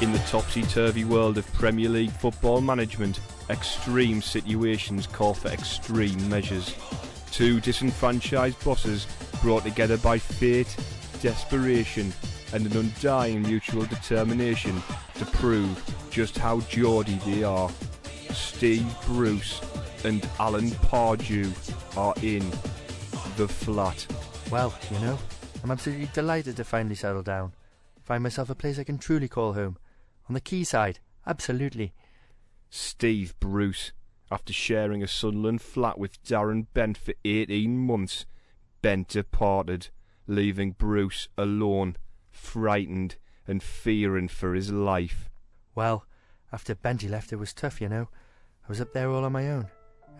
In the topsy-turvy world of Premier League football management, extreme situations call for extreme measures. Two disenfranchised bosses brought together by fate, desperation, and an undying mutual determination to prove just how Geordie they are. Steve Bruce and Alan Pardew are in the flat. Well, you know, I'm absolutely delighted to finally settle down. Find myself a place I can truly call home. On the quayside, absolutely. Steve Bruce, after sharing a Sunderland flat with Darren Bent for 18 months, Bent departed, leaving Bruce alone, frightened and fearing for his life. Well, after Benty left, it was tough, you know. I was up there all on my own.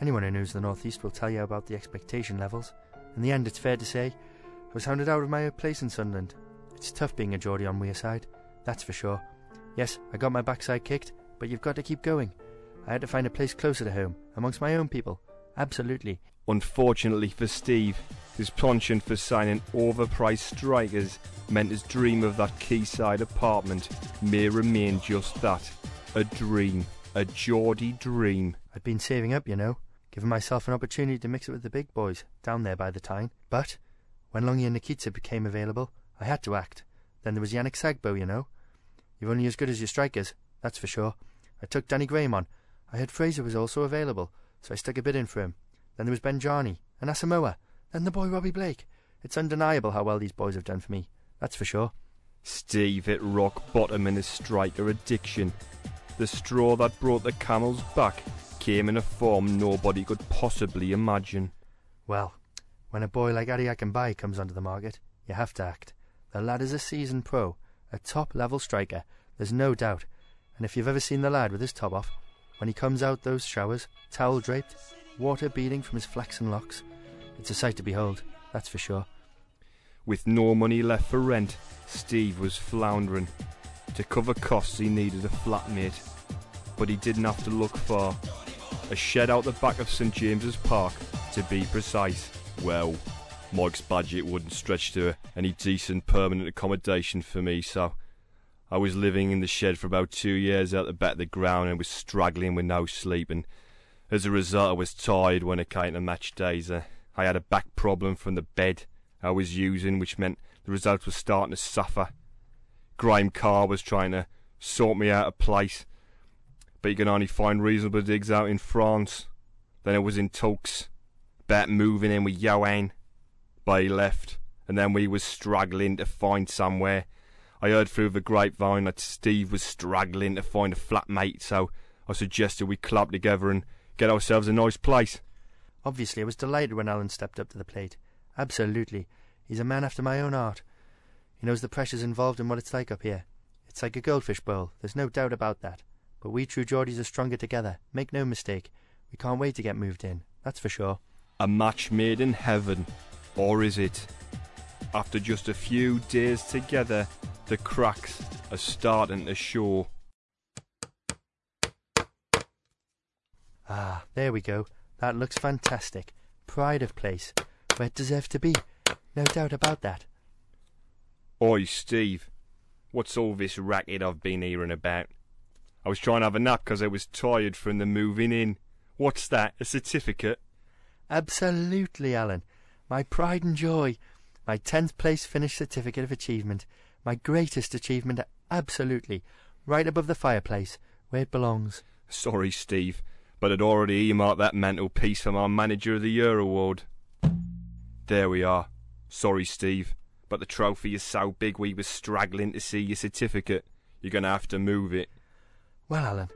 Anyone who knows the North East will tell you about the expectation levels. In the end, it's fair to say, I was hounded out of my place in Sunderland. It's tough being a Geordie on Wearside, that's for sure. Yes, I got my backside kicked, but you've got to keep going. I had to find a place closer to home, amongst my own people. Absolutely. Unfortunately for Steve, his penchant for signing overpriced strikers meant his dream of that quayside apartment may remain just that a dream, a Geordie dream. I'd been saving up, you know, giving myself an opportunity to mix it with the big boys down there by the Tyne. But when Longy and Nikita became available, I had to act. Then there was Yannick Sagbo, you know. You're only as good as your strikers, that's for sure. I took Danny Graham on. I heard Fraser was also available, so I stuck a bid in for him. Then there was Benjani and Asamoah, then the boy Robbie Blake. It's undeniable how well these boys have done for me, that's for sure. Steve hit rock bottom in his striker addiction. The straw that brought the camel's back came in a form nobody could possibly imagine. Well, when a boy like Ade Akinbiyi comes onto the market, you have to act. The lad is a seasoned pro, a top level striker, there's no doubt. And if you've ever seen the lad with his top off, when he comes out those showers, towel draped, water beading from his flaxen locks, it's a sight to behold, that's for sure. With no money left for rent, Steve was floundering. To cover costs, he needed a flatmate. But he didn't have to look far. A shed out the back of St James's Park, to be precise. Well, Mike's budget wouldn't stretch to any decent permanent accommodation for me, so I was living in the shed for about two years out the back of the ground and was struggling with no sleep. And as a result, I was tired when it came to match days. Uh, I had a back problem from the bed I was using, which meant the result was starting to suffer. Graham Carr was trying to sort me out of place, but you can only find reasonable digs out in France. Then it was in talks about moving in with Johan, but he left, and then we was struggling to find somewhere. I heard through the grapevine that Steve was struggling to find a flatmate, so I suggested we club together and get ourselves a nice place. Obviously, I was delighted when Alan stepped up to the plate. Absolutely. He's a man after my own heart. He knows the pressures involved and what it's like up here. It's like a goldfish bowl, there's no doubt about that. But we true Geordies are stronger together, make no mistake. We can't wait to get moved in, that's for sure. A match made in heaven, or is it? After just a few days together, the cracks are starting to show. Ah, there we go. That looks fantastic. Pride of place. Where it deserves to be. No doubt about that. Oi, Steve. What's all this racket I've been hearing about? I was trying to have a nap 'cause I was tired from the moving in. What's that? A certificate? Absolutely, Alan. My pride and joy. My tenth place finish certificate of achievement. My greatest achievement, absolutely. Right above the fireplace, where it belongs. Sorry, Steve, but I'd already earmarked that mantelpiece for my Manager of the Year award. There we are. Sorry, Steve, but the trophy is so big we were straggling to see your certificate. You're going to have to move it. Well, Alan,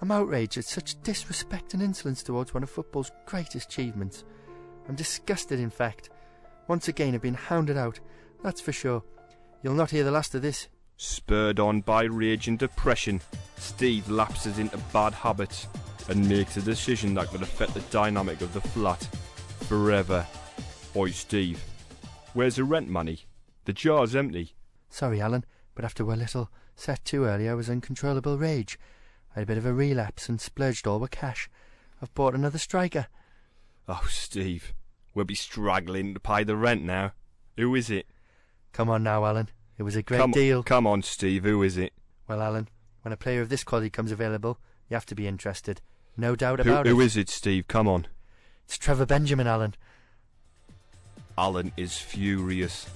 I'm outraged at such disrespect and insolence towards one of football's greatest achievements. I'm disgusted, in fact. Once again, I've been hounded out, that's for sure. You'll not hear the last of this. Spurred on by rage and depression, Steve lapses into bad habits and makes a decision that could affect the dynamic of the flat forever. Oi, Steve, where's the rent money? The jar's empty. Sorry, Alan, but after we're little set too early, I was uncontrollable rage. I had a bit of a relapse and splurged all with cash. I've bought another striker. Oh, Steve, we'll be struggling to pay the rent now. Who is it? Come on now, Alan. It was a great come, deal. Come on, Steve. Who is it? Well, Alan, when a player of this quality comes available, you have to be interested. No doubt about who Who is it, Steve? Come on. It's Trevor Benjamin, Alan. Alan is furious.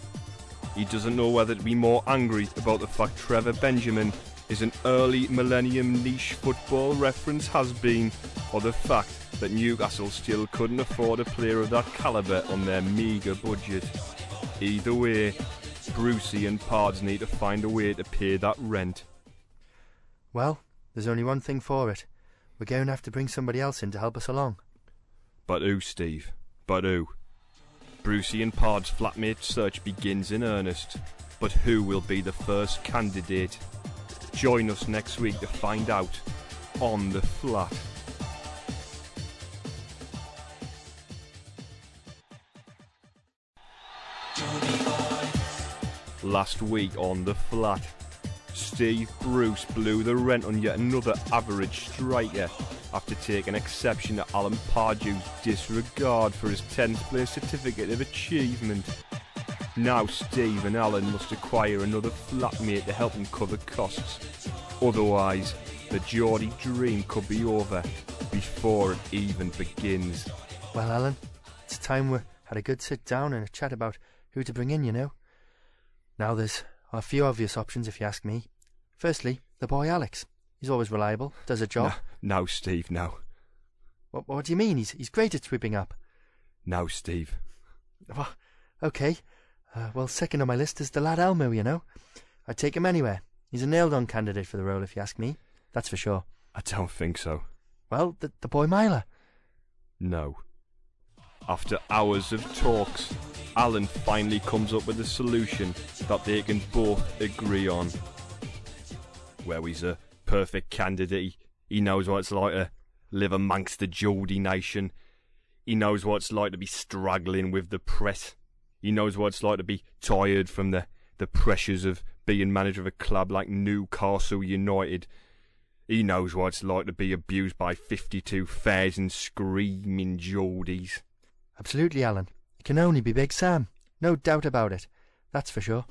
He doesn't know whether to be more angry about the fact Trevor Benjamin is an early millennium niche football reference has been, or the fact that Newcastle still couldn't afford a player of that calibre on their meagre budget. Either way, Brucey and Pards need to find a way to pay that rent. Well, there's only one thing for it. We're going to have to bring somebody else in to help us along. But who, Steve? But who? Brucey and Pard's flatmate search begins in earnest. But who will be the first candidate? Join us next week to find out on the flat. Last week on the flat, Steve Bruce blew the rent on yet another average striker after taking exception to Alan Pardew's disregard for his 10th place certificate of achievement. Now Steve and Alan must acquire another flatmate to help them cover costs. Otherwise, the Geordie dream could be over before it even begins. Well, Alan, it's time we had a good sit down and a chat about who to bring in, you know. Now, there's a few obvious options if you ask me. Firstly, the boy Alex. He's always reliable, does a job. No, no, Steve, no. What, what do you mean? He's, he's great at sweeping up. No, Steve. Well, okay. Uh, well, second on my list is the lad Elmo, you know. I'd take him anywhere. He's a nailed on candidate for the role, if you ask me. That's for sure. I don't think so. Well, the, the boy Myler. No. After hours of talks, Alan finally comes up with a solution that they can both agree on. Well, he's a perfect candidate. He knows what it's like to live amongst the Geordie nation. He knows what it's like to be struggling with the press. He knows what it's like to be tired from the, the pressures of being manager of a club like Newcastle United. He knows what it's like to be abused by 52,000 screaming Geordies. Absolutely, Alan. It can only be Big Sam. No doubt about it. That's for sure.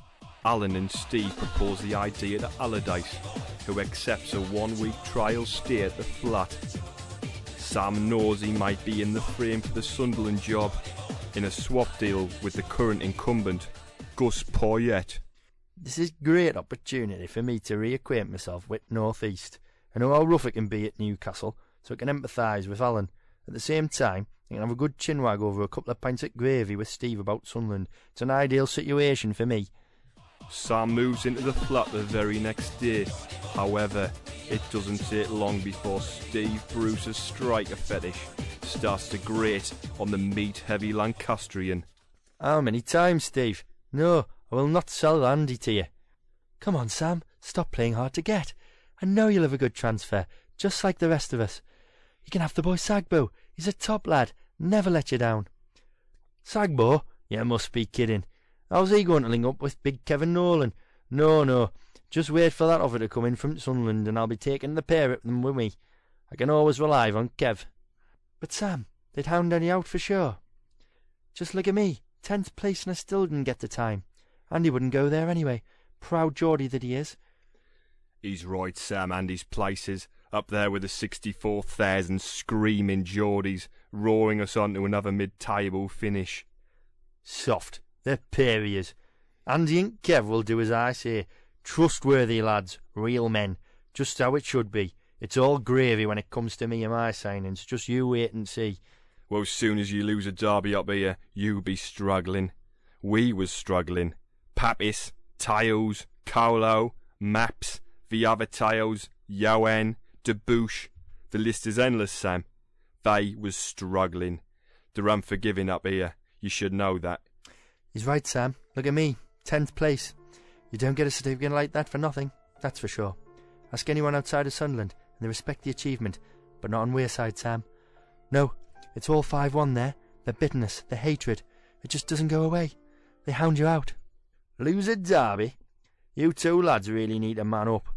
Alan and Steve propose the idea to Allardyce, who accepts a one week trial stay at the flat. Sam knows he might be in the frame for the Sunderland job in a swap deal with the current incumbent, Gus Poyet. This is a great opportunity for me to reacquaint myself with North East. I know how rough it can be at Newcastle, so I can empathise with Alan. At the same time, I can have a good chinwag over a couple of pints of gravy with Steve about Sunderland. It's an ideal situation for me. Sam moves into the flat the very next day. However, it doesn't take long before Steve Bruce's striker fetish starts to grate on the meat heavy Lancastrian. How many times, Steve? No, I will not sell Andy to you. Come on, Sam, stop playing hard to get. I know you'll have a good transfer, just like the rest of us. You can have the boy Sagbo. He's a top lad, never let you down. Sagbo? You must be kidding. How's he going to link up with big Kevin Nolan? No, no. Just wait for that offer to come in from Sunderland and I'll be taking the pair of them with me. I can always rely on Kev. But Sam, they'd hound Andy out for sure. Just look at me, tenth place and I still didn't get the time. Andy wouldn't go there anyway. Proud Geordie that he is. He's right, Sam, Andy's places. Up there with the 64,000 screaming Geordies, roaring us on to another mid-table finish. Soft. They're pariahs. Andy and Kev will do as I say. Trustworthy lads, real men. Just how it should be. It's all gravy when it comes to me and my signings. Just you wait and see. Well, as soon as you lose a derby up here, you be struggling. We was struggling. Papiss, Tiles, Colo, Maps, the other Tiles, Yoan, Debuchy. The list is endless, Sam. They was struggling. They're unforgiving up here. You should know that. He's right, Sam. Look at me. Tenth place. You don't get a certificate like that for nothing. That's for sure. Ask anyone outside of Sunderland, and they respect the achievement, but not on Wearside, Sam. No, it's all 5 1 there. The bitterness, the hatred. It just doesn't go away. They hound you out. Lose a derby? You two lads really need to man up.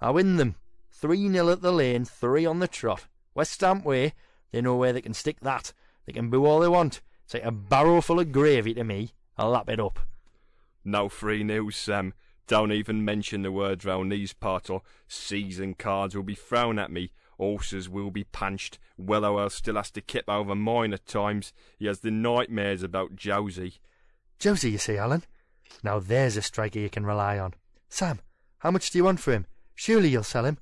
I win them. 3 0 at the lane, 3 on the trot. West Ham way, they know where they can stick that. They can boo all they want. It's like a barrow full of gravy to me. I'll lap it up. No free news, Sam. Don't even mention the words round these parts, or season cards will be thrown at me. Horses will be punched. Willowell still has to kip over mine at times. He has the nightmares about Josie. Josie, you see, Alan? Now there's a striker you can rely on. Sam, how much do you want for him? Surely you'll sell him.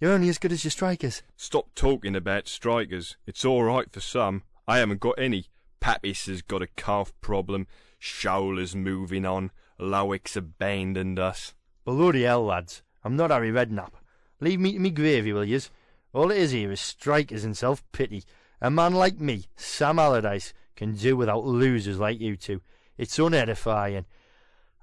You're only as good as your strikers. Stop talking about strikers. It's all right for some. I haven't got any. Papiss has got a calf problem. Shola's moving on. Loïc's abandoned us. Bloody hell, lads. I'm not Harry Redknapp. Leave me to me gravy, will yez? All it is here is strikers and self-pity. A man like me, Sam Allardyce, can do without losers like you two. It's unedifying.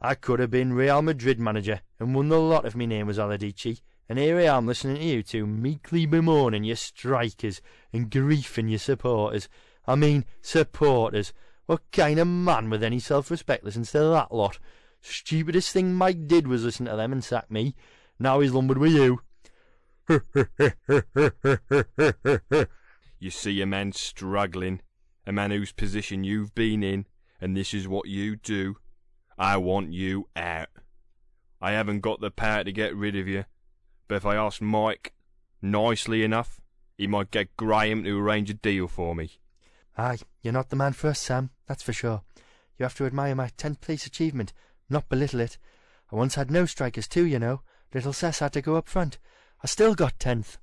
I could have been Real Madrid manager and won the lot if my name was Allardici. And here I am listening to you two meekly bemoaning your strikers and griefing your supporters. I mean, supporters. What kind of man with any self-respect listens to that lot? Stupidest thing Mike did was listen to them and sack me. Now he's lumbered with you. you see a man struggling, a man whose position you've been in, and this is what you do. I want you out. I haven't got the power to get rid of you, but if I ask Mike nicely enough, he might get Graham to arrange a deal for me. Aye, you're not the man for us, Sam, that's for sure. You have to admire my tenth place achievement, not belittle it. I once had no strikers too, you know. Little Cess had to go up front. I still got tenth.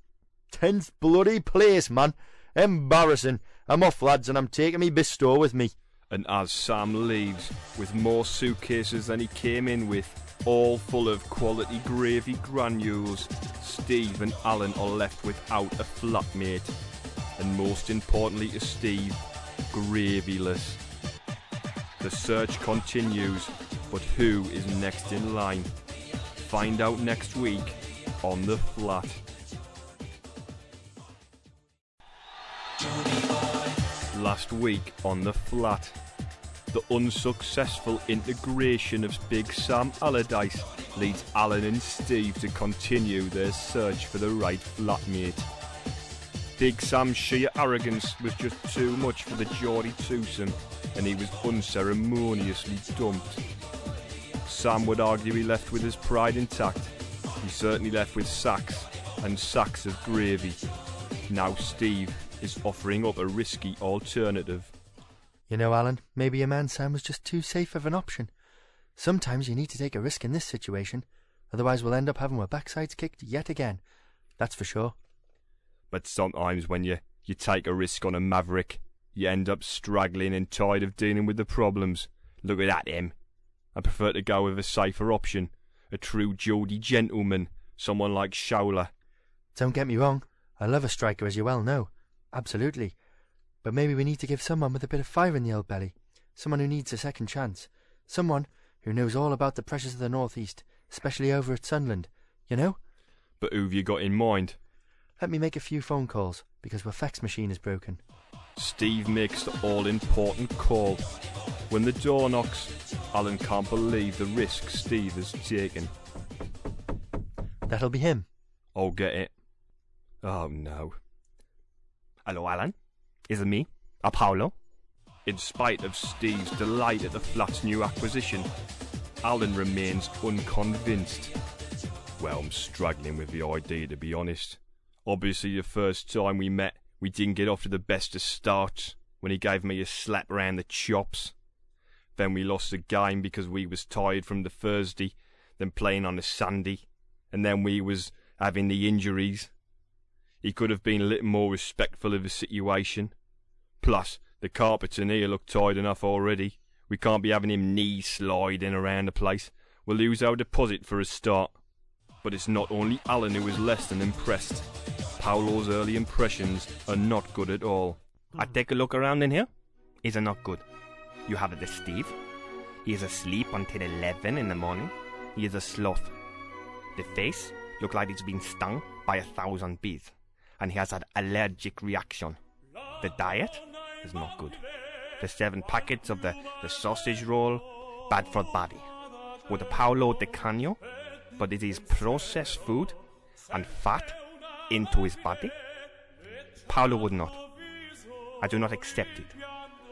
Tenth bloody place, man. Embarrassing. I'm off, lads, and I'm taking me Bisto with me. And as Sam leaves, with more suitcases than he came in with, all full of quality gravy granules, Steve and Alan are left without a flatmate. And most importantly to Steve, gravyless. The search continues, but who is next in line? Find out next week on The Flat. Last week on The Flat, the unsuccessful integration of Big Sam Allardyce leads Alan and Steve to continue their search for the right flatmate. Big Sam's sheer arrogance was just too much for the Geordie twosome, and he was unceremoniously dumped. Sam would argue he left with his pride intact. He certainly left with sacks, and sacks of gravy. Now Steve is offering up a risky alternative. You know, Alan, maybe your man Sam was just too safe of an option. Sometimes you need to take a risk in this situation, otherwise we'll end up having our backsides kicked yet again. That's for sure. But sometimes when you, you take a risk on a maverick, you end up straggling and tired of dealing with the problems. Look at that, him. I prefer to go with a safer option. A true Geordie gentleman, someone like Shola. Don't get me wrong, I love a striker as you well know. Absolutely. But maybe we need to give someone with a bit of fire in the old belly. Someone who needs a second chance. Someone who knows all about the pressures of the North East, especially over at Sunland, You know? But who've you got in mind? Let me make a few phone calls, because my fax machine is broken. Steve makes the all-important call. When the door knocks, Alan can't believe the risk Steve has taken. That'll be him. I'll get it. Oh no. Hello, Alan. Is it me? Apollo? In spite of Steve's delight at the flat's new acquisition, Alan remains unconvinced. Well, I'm struggling with the idea, to be honest. Obviously, the first time we met, we didn't get off to the best of starts when he gave me a slap round the chops. Then we lost the game because we was tired from the Thursday, then playing on the Sunday, and then we was having the injuries. He could have been a little more respectful of the situation. Plus, the carpets in here look tired enough already. We can't be having him knee sliding around the place. We'll lose our deposit for a start. But it's not only Alan who is less than impressed. Paolo's early impressions are not good at all. I take a look around in here. Is it not good? You have the Steve. He is asleep until 11 in the morning. He is a sloth. The face looks like it's been stung by a thousand bees, and he has an allergic reaction. The diet is not good. The seven packets of the, the sausage roll, bad for the body. With the Paolo Di Canio, but it is processed food and fat into his body? Paolo would not. I do not accept it.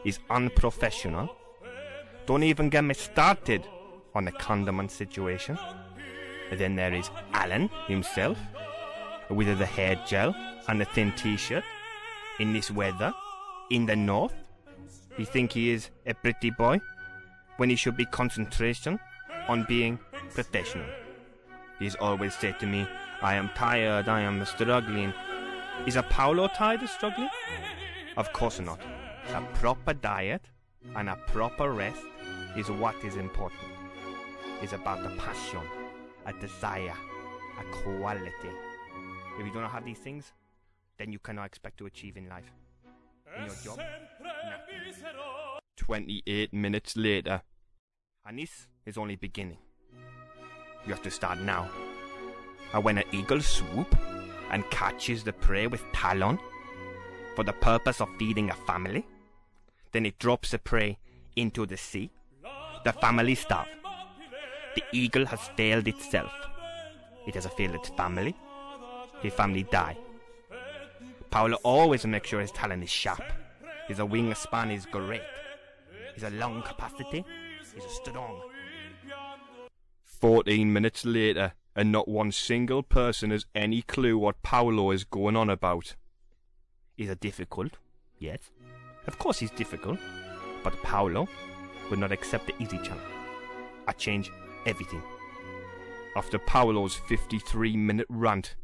He's unprofessional. Don't even get me started on the condiment situation. And Then there is Alan himself, with the hair gel and the thin t-shirt. In this weather, in the north, he think he is a pretty boy, when he should be concentration on being professional. He's always said to me, I am tired, I am struggling. Is a Paolo tired of struggling? Of course not. A proper diet and a proper rest is what is important. It's about the passion, a desire, a quality. If you don't have these things, then you cannot expect to achieve in life. In your job, nothing. 28 minutes later, And this is only beginning. You have to start now. And when an eagle swoop and catches the prey with talon for the purpose of feeding a family, then it drops the prey into the sea. The family starve. The eagle has failed itself. It has failed its family. His family die. Paolo always makes sure his talon is sharp. His wingspan is great. His lung capacity is strong. 14 minutes later, and not one single person has any clue what Paolo is going on about. Is it difficult? Yes. Of course he's difficult. But Paolo would not accept the easy challenge. I change everything. After Paolo's 53 minute rant,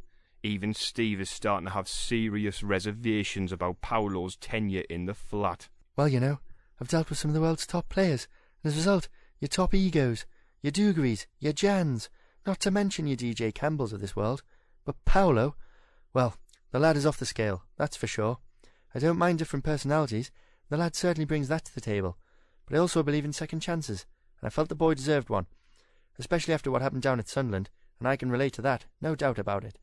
even Steve is starting to have serious reservations about Paolo's tenure in the flat. Well, you know, I've dealt with some of the world's top players, and as a result, your top egos, your Dugries, your Jans, not to mention your DJ Campbells of this world. But Paolo, well, the lad is off the scale, that's for sure. I don't mind different personalities, the lad certainly brings that to the table. But I also believe in second chances, and I felt the boy deserved one, especially after what happened down at Sunderland, and I can relate to that, no doubt about it.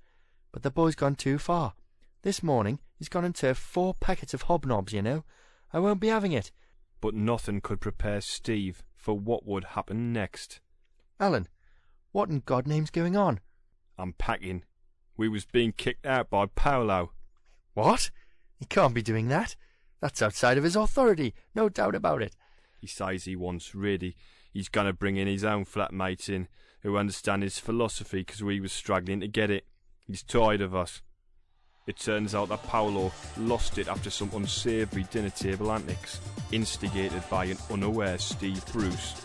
But the boy's gone too far. This morning he's gone and turfed four packets of hobnobs, you know. I won't be having it. But nothing could prepare Steve for what would happen next. Alan, what in God name's going on? I'm packing. We was being kicked out by Paolo. What? He can't be doing that. That's outside of his authority, no doubt about it. He says he wants really. He's going to bring in his own flatmates in who understand his philosophy because we was struggling to get it. He's tired of us. It turns out that Paolo lost it after some unsavoury dinner table antics, instigated by an unaware Steve Bruce.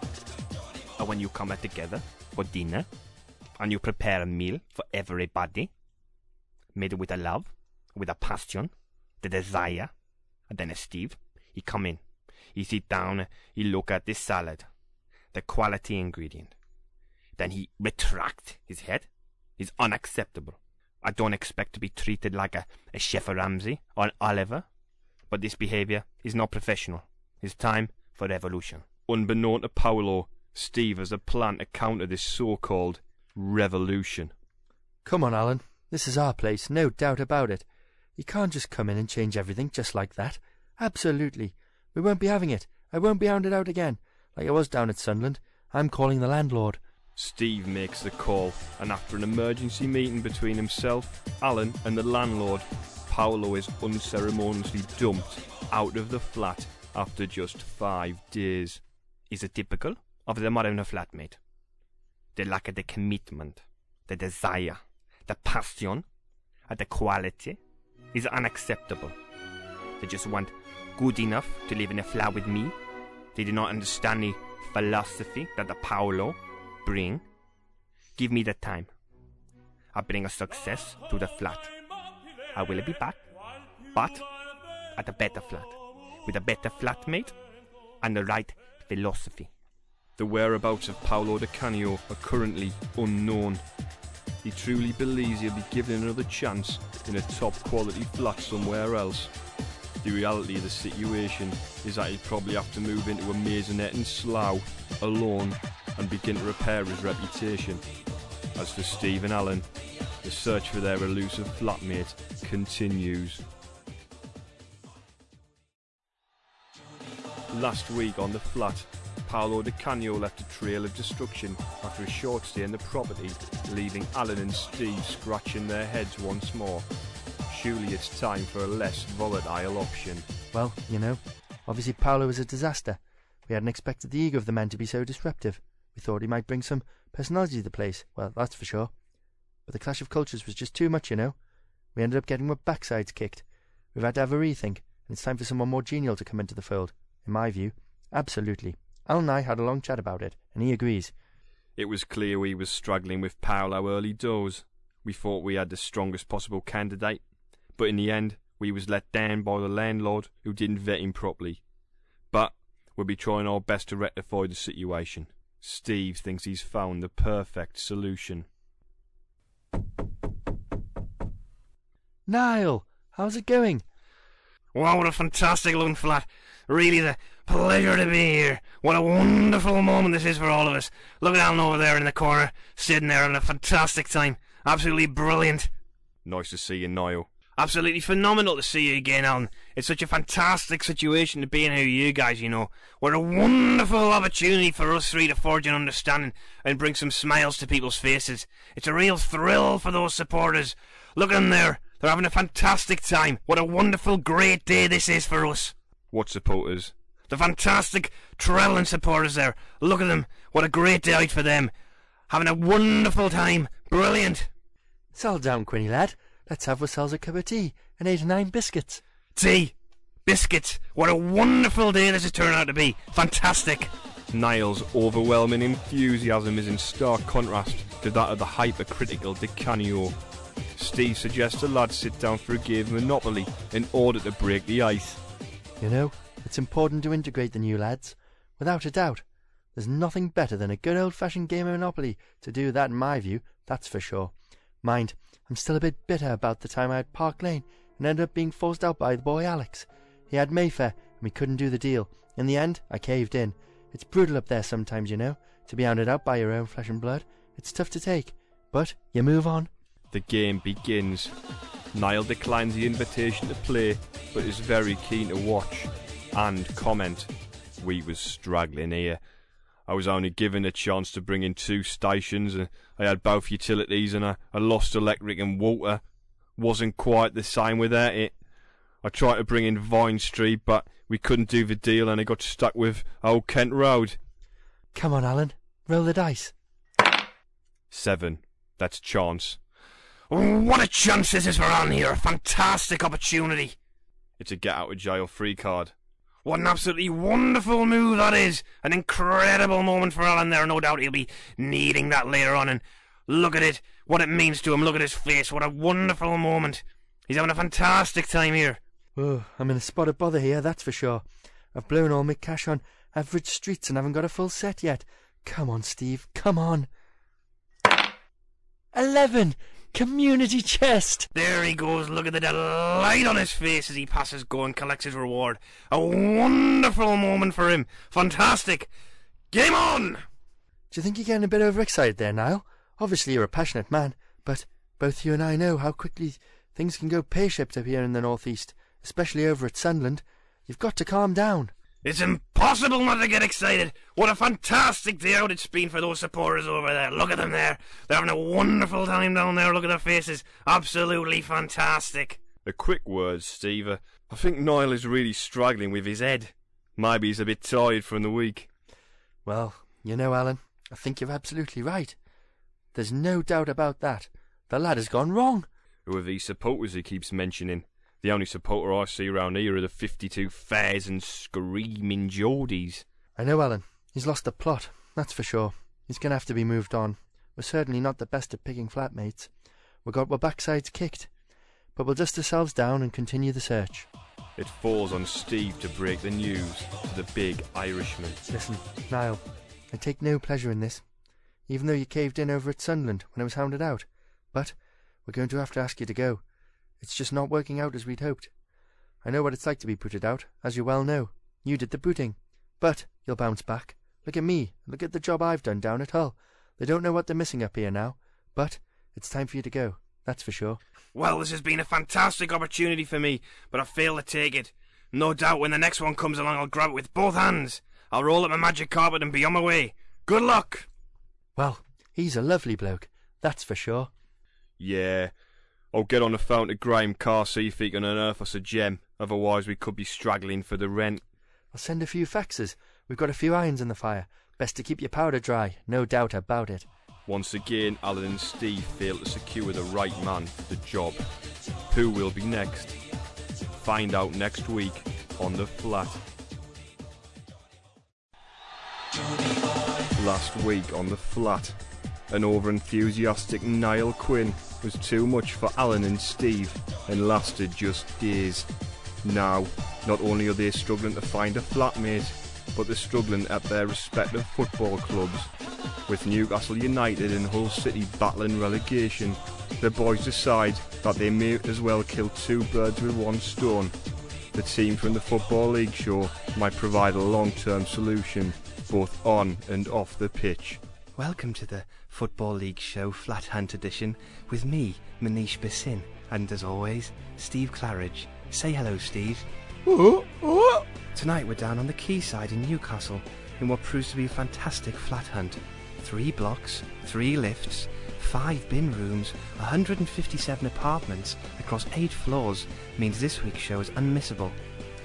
And when you come back together for dinner, and you prepare a meal for everybody, made with a love, with a passion, the desire, and then Steve, he come in, he sit down, he look at this salad, the quality ingredient. Then he retract his head. Is unacceptable. I don't expect to be treated like a, a Chef Ramsay or an Oliver, but this behaviour is not professional. It's time for revolution. Unbeknown to Paolo, Steve has a plan to counter this so-called revolution. Come on, Alan. This is our place, no doubt about it. You can't just come in and change everything just like that. Absolutely. We won't be having it. I won't be hounded out again, like I was down at Sunderland. I'm calling the landlord. Steve makes the call, and after an emergency meeting between himself, Alan, and the landlord, Paolo is unceremoniously dumped out of the flat after just five days. Is it typical of the modern flatmate? The lack of the commitment, the desire, the passion, and the quality is unacceptable. They just want good enough to live in a flat with me. They do not understand the philosophy that the Paolo bring. Give me the time. I bring a success to the flat. I will be back, but at a better flat, with a better flatmate and the right philosophy. The whereabouts of Paolo Di Canio are currently unknown. He truly believes he'll be given another chance in a top quality flat somewhere else. The reality of the situation is that he'll probably have to move into a maisonette in Slough alone and begin to repair his reputation. As for Steve and Alan, the search for their elusive flatmate continues. Last week on the flat, Paolo Di Canio left a trail of destruction after a short stay in the property, leaving Alan and Steve scratching their heads once more. Surely it's time for a less volatile option. Well, you know, obviously Paolo was a disaster. We hadn't expected the ego of the man to be so disruptive. We thought he might bring some personality to the place, well, that's for sure. But the clash of cultures was just too much, you know. We ended up getting our backsides kicked. We've had to have a rethink, and it's time for someone more genial to come into the fold, in my view. Absolutely. Al and I had a long chat about it, and he agrees. It was clear we was struggling with Paolo early doors. We thought we had the strongest possible candidate, but in the end, we was let down by the landlord who didn't vet him properly. But we'll be trying our best to rectify the situation. Steve thinks he's found the perfect solution. Niall, how's it going? Wow, what a fantastic looking flat. Really the pleasure to be here. What a wonderful moment this is for all of us. Look at Alan over there in the corner, sitting there having a fantastic time. Absolutely brilliant. Nice to see you, Niall. Absolutely phenomenal to see you again, Alan. It's such a fantastic situation to be in here, you guys, you know. What a wonderful opportunity for us three to forge an understanding and bring some smiles to people's faces. It's a real thrill for those supporters. Look in there. They're having a fantastic time. What a wonderful, great day this is for us. What supporters? The fantastic Trellin supporters there. Look at them. What a great day out for them. Having a wonderful time. Brilliant. Settle down, Quinny lad. Let's have ourselves a cup of tea and eight or nine biscuits. Tea. Biscuits. What a wonderful day this has turned out to be. Fantastic. Niall's overwhelming enthusiasm is in stark contrast to that of the hypercritical Di Canio. Steve suggests the lads sit down for a game of Monopoly in order to break the ice. You know, it's important to integrate the new lads. Without a doubt. There's nothing better than a good old fashioned game of Monopoly to do that in my view, that's for sure. Mind, I'm still a bit bitter about the time I had Park Lane and ended up being forced out by the boy Alex. He had Mayfair and we couldn't do the deal. In the end, I caved in. It's brutal up there sometimes, you know, to be hounded out by your own flesh and blood. It's tough to take, but you move on. The game begins. Niall declines the invitation to play, but is very keen to watch and comment. We was straggling here. I was only given a chance to bring in two stations, and I had both utilities, and I, I lost electric and water. Wasn't quite the same without it. I tried to bring in Vine Street, but we couldn't do the deal, and I got stuck with Old Kent Road. Come on, Alan. Roll the dice. Seven. That's chance. What a chance this is for Alan here. A fantastic opportunity. It's a get out of jail free card. What an absolutely wonderful move that is. An incredible moment for Alan there. No doubt he'll be needing that later on. And look at it. What it means to him. Look at his face. What a wonderful moment. He's having a fantastic time here. Oh, I'm in a spot of bother here, that's for sure. I've blown all my cash on average streets and haven't got a full set yet. Come on, Steve, come on. Eleven! Community chest! There he goes. Look at the delight on his face as he passes go and collects his reward. A wonderful moment for him. Fantastic. Game on! Do you think you're getting a bit overexcited there, Niall? Obviously you're a passionate man, but both you and I know how quickly things can go pear-shaped up here in the northeast, especially over at Sunderland. You've got to calm down. It's impossible not to get excited. What a fantastic day out it's been for those supporters over there. Look at them there. They're having a wonderful time down there. Look at their faces. Absolutely fantastic. A quick word, Steve. Uh, I think Niall is really struggling with his head. Maybe he's a bit tired from the week. Well, you know, Alan, I think you're absolutely right. There's no doubt about that. The lad has gone wrong. Who are these supporters he keeps mentioning? The only supporter I see round here are the 52 fairs and screaming Geordies. I know, Alan. He's lost the plot, that's for sure. He's going to have to be moved on. We're certainly not the best at picking flatmates. We got our backsides kicked. But we'll dust ourselves down and continue the search. It falls on Steve to break the news to the big Irishman. Listen, Niall, I take no pleasure in this, even though you caved in over at Sunderland when I was hounded out. But we're going to have to ask you to go. It's just not working out as we'd hoped. I know what it's like to be booted out, as you well know. You did the booting. But you'll bounce back. Look at me. Look at the job I've done down at Hull. They don't know what they're missing up here now. But it's time for you to go. That's for sure. Well, this has been a fantastic opportunity for me, but I failed to take it. No doubt when the next one comes along, I'll grab it with both hands. I'll roll up my magic carpet and be on my way. Good luck. Well, he's a lovely bloke. That's for sure. Yeah. I'll get on the phone to Graham Carr, see if he can unearth us a gem. Otherwise, we could be straggling for the rent. I'll send a few faxes. We've got a few irons in the fire. Best to keep your powder dry, no doubt about it. Once again, Alan and Steve fail to secure the right man for the job. Who will be next? Find out next week on The Flat. Last week on The Flat, an over enthusiastic Niall Quinn was too much for Alan and Steve and lasted just days. Now, not only are they struggling to find a flatmate, but they're struggling at their respective football clubs. With Newcastle United and Hull City battling relegation, the boys decide that they may as well kill two birds with one stone. The team from the Football League show might provide a long-term solution, both on and off the pitch. Welcome to the Football League Show Flat Hunt edition with me, Manish Bhasin, and as always, Steve Claridge. Say hello, Steve. Tonight we're down on the quayside in Newcastle in what proves to be a fantastic flat hunt. Three blocks, three lifts, five bin rooms, 157 apartments across eight floors means this week's show is unmissable.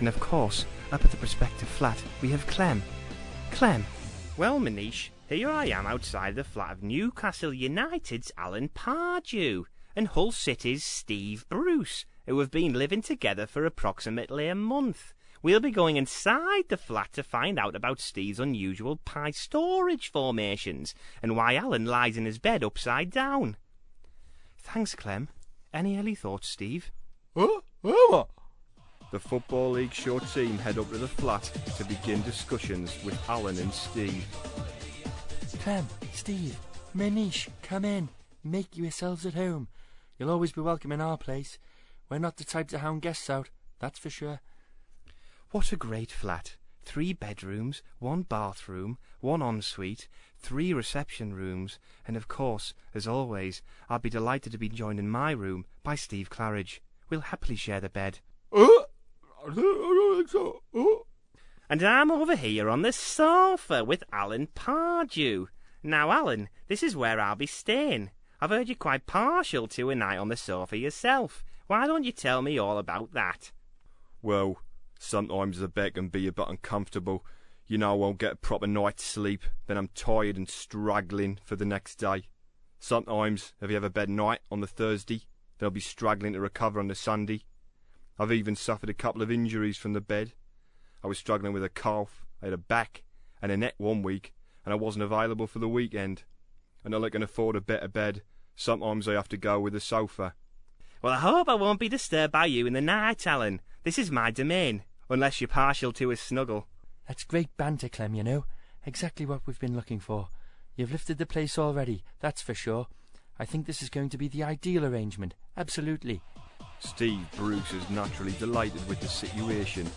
And of course, up at the prospective flat, we have Clem. Clem. Well, Manish, here I am outside the flat of Newcastle United's Alan Pardew and Hull City's Steve Bruce, who have been living together for approximately a month. We'll be going inside the flat to find out about Steve's unusual pie storage formations and why Alan lies in his bed upside down. Thanks, Clem. Any early thoughts, Steve? The Football League show team head up to the flat to begin discussions with Alan and Steve. Clem, Steve, Manish, come in. Make yourselves at home. You'll always be welcome in our place. We're not the type to hound guests out, that's for sure. What a great flat. Three bedrooms, one bathroom, one ensuite, three reception rooms, and of course, as always, I'll be delighted to be joined in my room by Steve Claridge. We'll happily share the bed. And I'm over here on the sofa with Alan Pardew. Now, Alan, this is where I'll be staying. I've heard you're quite partial to a night on the sofa yourself. Why don't you tell me all about that? Well, sometimes the bed can be a bit uncomfortable. You know, I won't get a proper night's sleep, then I'm tired and straggling for the next day. Sometimes, if you have a bad night on the Thursday, then I'll be struggling to recover on the Sunday. I've even suffered a couple of injuries from the bed. I was struggling with a cough, I had a back and a neck one week, and I wasn't available for the weekend. And I can afford a better bed. Sometimes I have to go with the sofa. Well, I hope I won't be disturbed by you in the night, Alan. This is my domain, unless you're partial to a snuggle. That's great banter, Clem, you know. Exactly what we've been looking for. You've lifted the place already, that's for sure. I think this is going to be the ideal arrangement. Absolutely. Steve Bruce is naturally delighted with the situation,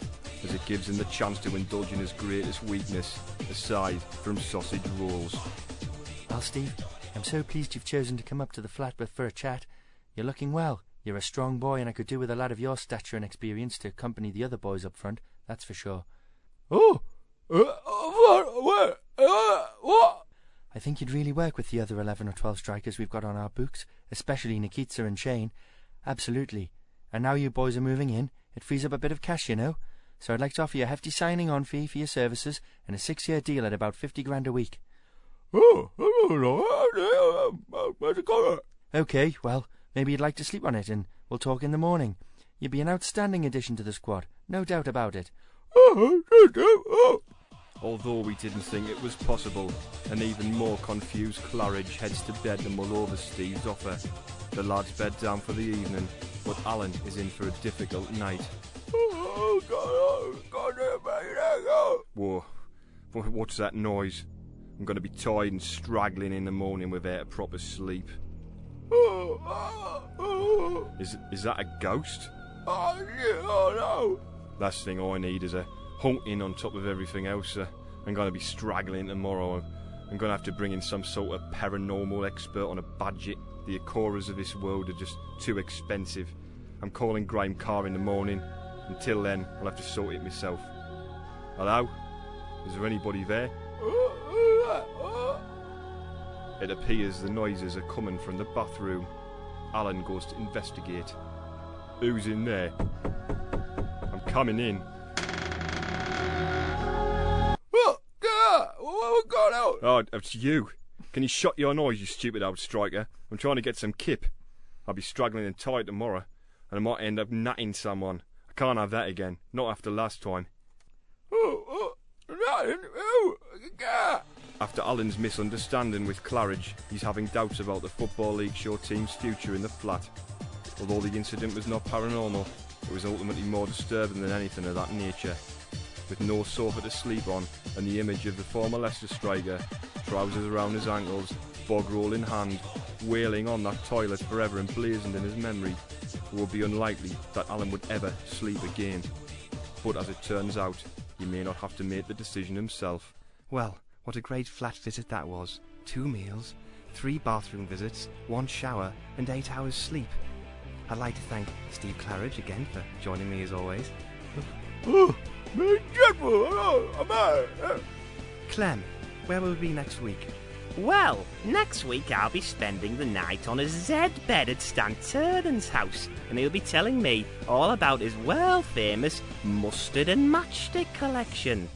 as it gives him the chance to indulge in his greatest weakness, aside from sausage rolls. Well, Steve, I'm so pleased you've chosen to come up to the flat with for a chat. You're looking well. You're a strong boy, and I could do with a lad of your stature and experience to accompany the other boys up front, that's for sure. Oh, uh, uh, what? I think you'd really work with the other 11 or 12 strikers we've got on our books, especially Nikita and Shane. Absolutely. And now you boys are moving in, it frees up a bit of cash, you know. So I'd like to offer you a hefty signing on fee for your services and a six year deal at about 50 grand a week. Oh, I don't know. Where's it going? Okay, well, maybe you'd like to sleep on it and we'll talk in the morning. You'd be an outstanding addition to the squad, no doubt about it. Oh, Although we didn't think it was possible, an even more confused Claridge heads to bed and mull over Steve's offer. The lads bed down for the evening, but Alan is in for a difficult night. oh, God, God, Whoa, what's that noise? I'm going to be tired and straggling in the morning without a proper sleep. oh, oh, oh, Is, is that a ghost? oh, oh, no. Last thing I need is a haunting on top of everything else. Uh, I'm going to be straggling tomorrow. I'm going to have to bring in some sort of paranormal expert on a budget. The Acorahs of this world are just too expensive. I'm calling Graham Carr in the morning. Until then, I'll have to sort it myself. Hello? Is there anybody there? It appears the noises are coming from the bathroom. Alan goes to investigate. Who's in there? I'm coming in. Oh, uh, God, what going out? Oh, it's you. Can you shut your noise, you stupid old striker? I'm trying to get some kip. I'll be struggling and tired tomorrow, and I might end up nutting someone. I can't have that again. Not after last time. After Alan's misunderstanding with Claridge, he's having doubts about the Football League Show team's future in the flat. Although the incident was not paranormal, it was ultimately more disturbing than anything of that nature. With no sofa to sleep on, and the image of the former Leicester striker, trousers around his ankles, bog roll in hand, wailing on that toilet forever emblazoned in his memory, it would be unlikely that Alan would ever sleep again. But as it turns out, he may not have to make the decision himself. Well, what a great flat visit that was. Two meals, three bathroom visits, one shower, and eight hours sleep. I'd like to thank Steve Claridge again for joining me as always. Oh, very dreadful. Oh, am I? Clem, where will we be next week? Well, next week I'll be spending the night on a Z bed at Stan Ternent's house, and he'll be telling me all about his world famous mustard and matchstick collection.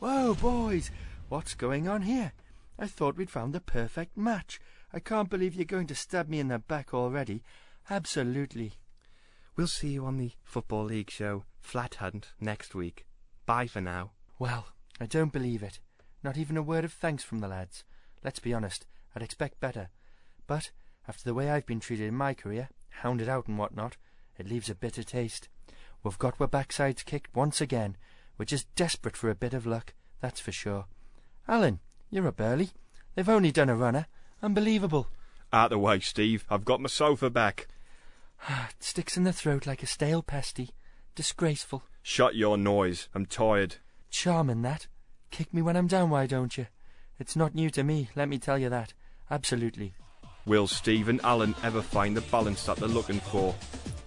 Whoa, boys! What's going on here? I thought we'd found the perfect match. I can't believe you're going to stab me in the back already. Absolutely. We'll see you on the Football League show, Flat Hunt, next week. Bye for now. Well, I don't believe it. Not even a word of thanks from the lads. Let's be honest, I'd expect better. But, after the way I've been treated in my career, hounded out and what not, it leaves a bitter taste. We've got our backsides kicked once again. We're just desperate for a bit of luck, that's for sure. Alan, you're a burly. They've only done a runner. Unbelievable. Out the way, Steve. I've got my sofa back. it sticks in the throat like a stale pasty. Disgraceful. Shut your noise. I'm tired. Charming, that. Kick me when I'm down, why don't you? It's not new to me, let me tell you that. Absolutely. Will Steve and Alan ever find the balance that they're looking for?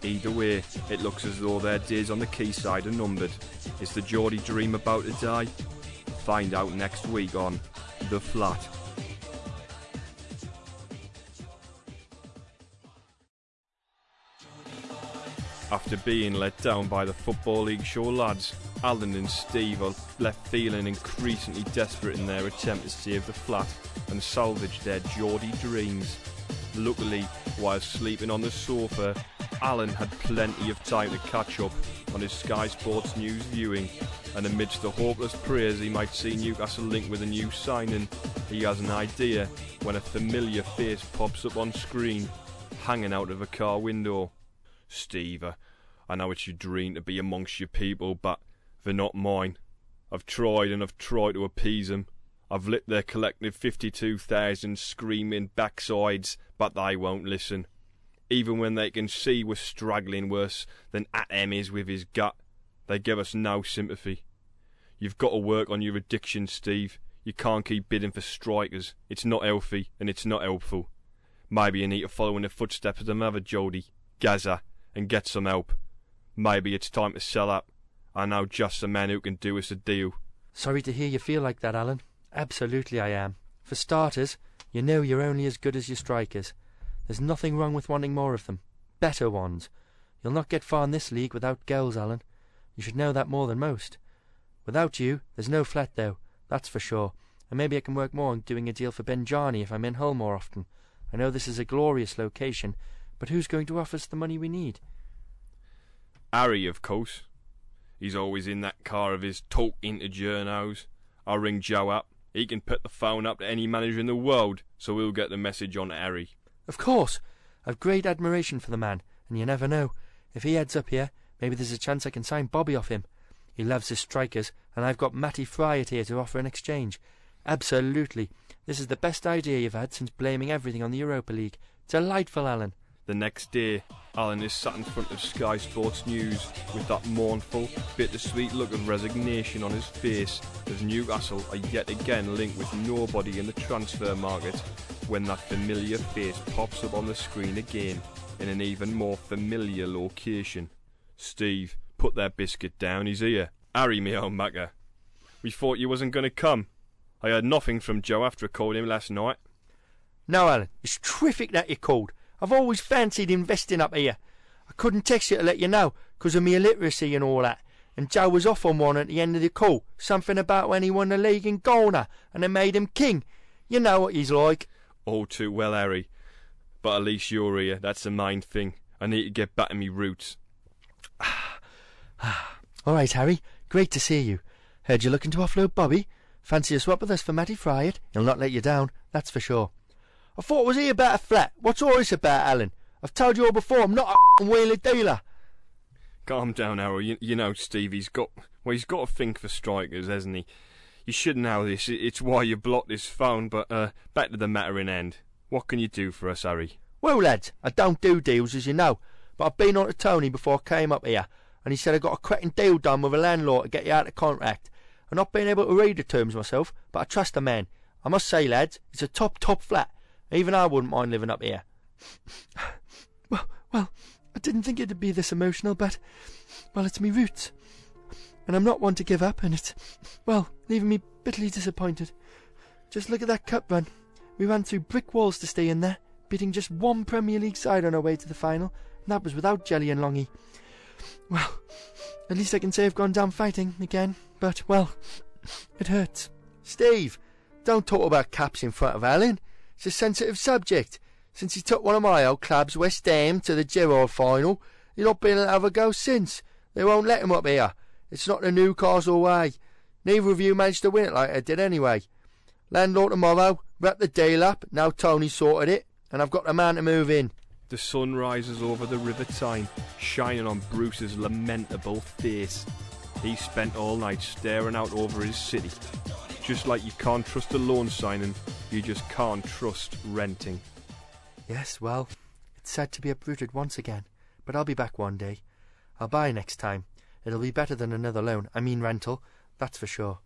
Either way, it looks as though their days on the quayside are numbered. Is the Geordie dream about to die? Find out next week on The Flat. After being let down by the Football League show lads, Alan and Steve are left feeling increasingly desperate in their attempt to save the flat and salvage their Geordie dreams. Luckily, while sleeping on the sofa, Alan had plenty of time to catch up on his Sky Sports News viewing, and amidst the hopeless prayers he might see Newcastle linked with a new signing, he has an idea when a familiar face pops up on screen, hanging out of a car window. Steve, I know it's your dream to be amongst your people, but they're not mine. I've tried and I've tried to appease 'em. I've lit their collective 52,000 screaming backsides, but they won't listen. Even when they can see we're struggling worse than Atom is with his gut, they give us no sympathy. You've got to work on your addiction, Steve. You can't keep bidding for strikers. It's not healthy and it's not helpful. Maybe you need to follow in the footsteps of the mother, Jody, Gazza, and get some help. Maybe it's time to sell up. I know just the man who can do us a deal. Sorry to hear you feel like that, Alan. Absolutely I am. For starters, you know you're only as good as your strikers. There's nothing wrong with wanting more of them. Better ones. You'll not get far in this league without girls, Alan. You should know that more than most. Without you, there's no flat, though. That's for sure. And maybe I can work more on doing a deal for Benjani if I'm in Hull more often. I know this is a glorious location, but who's going to offer us the money we need? Harry, of course. He's always in that car of his talking to journos. I'll ring Joe up. He can put the phone up to any manager in the world, so we'll get the message on Harry. Of course. I've great admiration for the man, and you never know. If he heads up here, maybe there's a chance I can sign Bobby off him. He loves his strikers, and I've got Matty Fryatt here to offer an exchange. Absolutely. This is the best idea you've had since blaming everything on the Europa League. Delightful, Alan. The next day, Alan is sat in front of Sky Sports News with that mournful, bittersweet look of resignation on his face as Newcastle are yet again linked with nobody in the transfer market when that familiar face pops up on the screen again in an even more familiar location. Steve, put that biscuit down, he's here. Harry, me old mucker. We thought you wasn't going to come. I heard nothing from Joe after I called him last night. No, Alan, it's terrific that you called. I've always fancied investing up here. I couldn't text you to let you know 'cause of me illiteracy and all that. And Joe was off on one at the end of the call, something about when he won the league in Ghana and they made him king. You know what he's like. All too well, Harry. But at least you're here. That's the main thing. I need to get back to me roots. All right, Harry. Great to see you. Heard you're looking to offload Bobby. Fancy a swap with us for Matty Fryatt? He'll not let you down, that's for sure. I thought it was here about a flat. What's all this about, Alan? I've told you all before, I'm not a wheeler dealer. Calm down, Harry. You, you know, Steve, he's got well, he's got a think for strikers, hasn't he? You should know this. It's why you blocked his phone. But uh, back to the matter in hand. What can you do for us, Harry? Well, lads, I don't do deals, as you know, but I've been on to Tony before I came up here, and he said I got a cracking deal done with a landlord to get you out of contract. I've not been able to read the terms myself, but I trust the man. I must say, lads, it's a top, top flat. Even I wouldn't mind living up here. well, well, I didn't think it'd be this emotional, but, well, it's me roots. And I'm not one to give up, and it's, well, leaving me bitterly disappointed. Just look at that cup run. We ran through brick walls to stay in there, beating just one Premier League side on our way to the final, and that was without Jelly and Longy. Well, at least I can say I've gone down fighting again, but, well, it hurts. Steve, don't talk about caps in front of Alan. It's a sensitive subject. Since he took one of my old clubs, West Ham, to the Gerrard final, he's not been able to have a go since. They won't let him up here. It's not the Newcastle way. Neither of you managed to win it like I did anyway. Landlord tomorrow, wrap the deal up, now Tony's sorted it, and I've got a man to move in. The sun rises over the River Tyne, shining on Bruce's lamentable face. He spent all night staring out over his city. Just like you can't trust a loan signing, you just can't trust renting. Yes, well, it's sad to be uprooted once again, but I'll be back one day. I'll buy next time. It'll be better than another loan, I mean rental, that's for sure.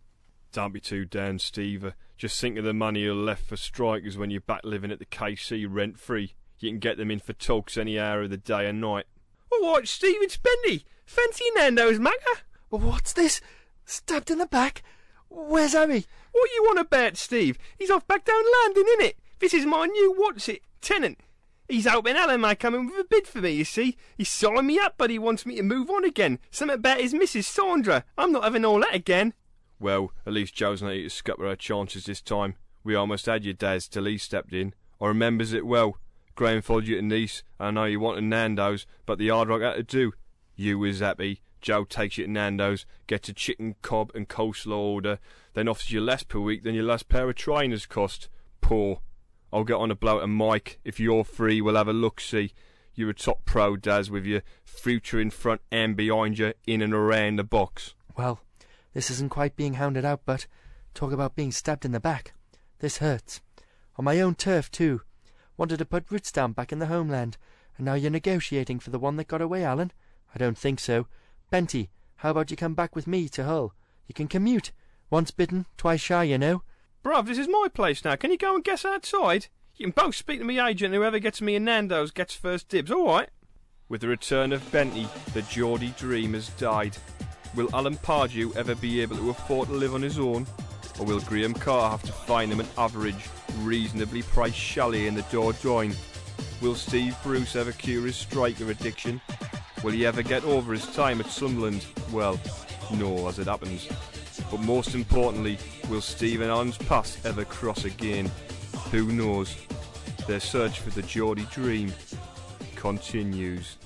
Don't be too down, Steve. Uh, Just think of the money you'll left for strikers when you're back living at the KC rent free. You can get them in for talks any hour of the day and night. All right, Steve, it's Bendy. Fancy Nando's, Macca. Well, what's this? Stabbed in the back? Where's Harry? What you want about, Steve? He's off back down London, innit? This is my new what's it tenant. He's hoping Alan may come in with a bid for me, you see. He's signed me up, but he wants me to move on again. Something about his Mrs. Sandra. I'm not having all that again. Well, at least Joe's not here to scupper her chances this time. We almost had your dad's till he stepped in. I remembers it well. Graham followed you to Nice. I know you wanted Nando's, but the hard rock had to do. You was happy. Joe takes you to Nando's, gets a chicken cob and coleslaw order, then offers you less per week than your last pair of trainers cost. Poor. I'll get on a blow to Mike. If you're free, we'll have a look see. You're a top pro, Daz, with your future in front and behind you, in and around the box. Well, this isn't quite being hounded out, but talk about being stabbed in the back. This hurts. On my own turf, too. Wanted to put roots down back in the homeland, and now you're negotiating for the one that got away, Alan? I don't think so. Benty, how about you come back with me to Hull? You can commute. Once bitten, twice shy, you know. Bruv, this is my place now. Can you go and guess outside? You can both speak to me agent. Whoever gets me a Nando's gets first dibs, alright? With the return of Benty, the Geordie dream has died. Will Alan Pardew ever be able to afford to live on his own? Or will Graham Carr have to find him an average, reasonably priced chalet in the Dordogne? Will Steve Bruce ever cure his striker addiction? Will he ever get over his time at Sunderland? Well, no, as it happens. But most importantly, will Steve and Alan's paths ever cross again? Who knows? Their search for the Geordie dream continues.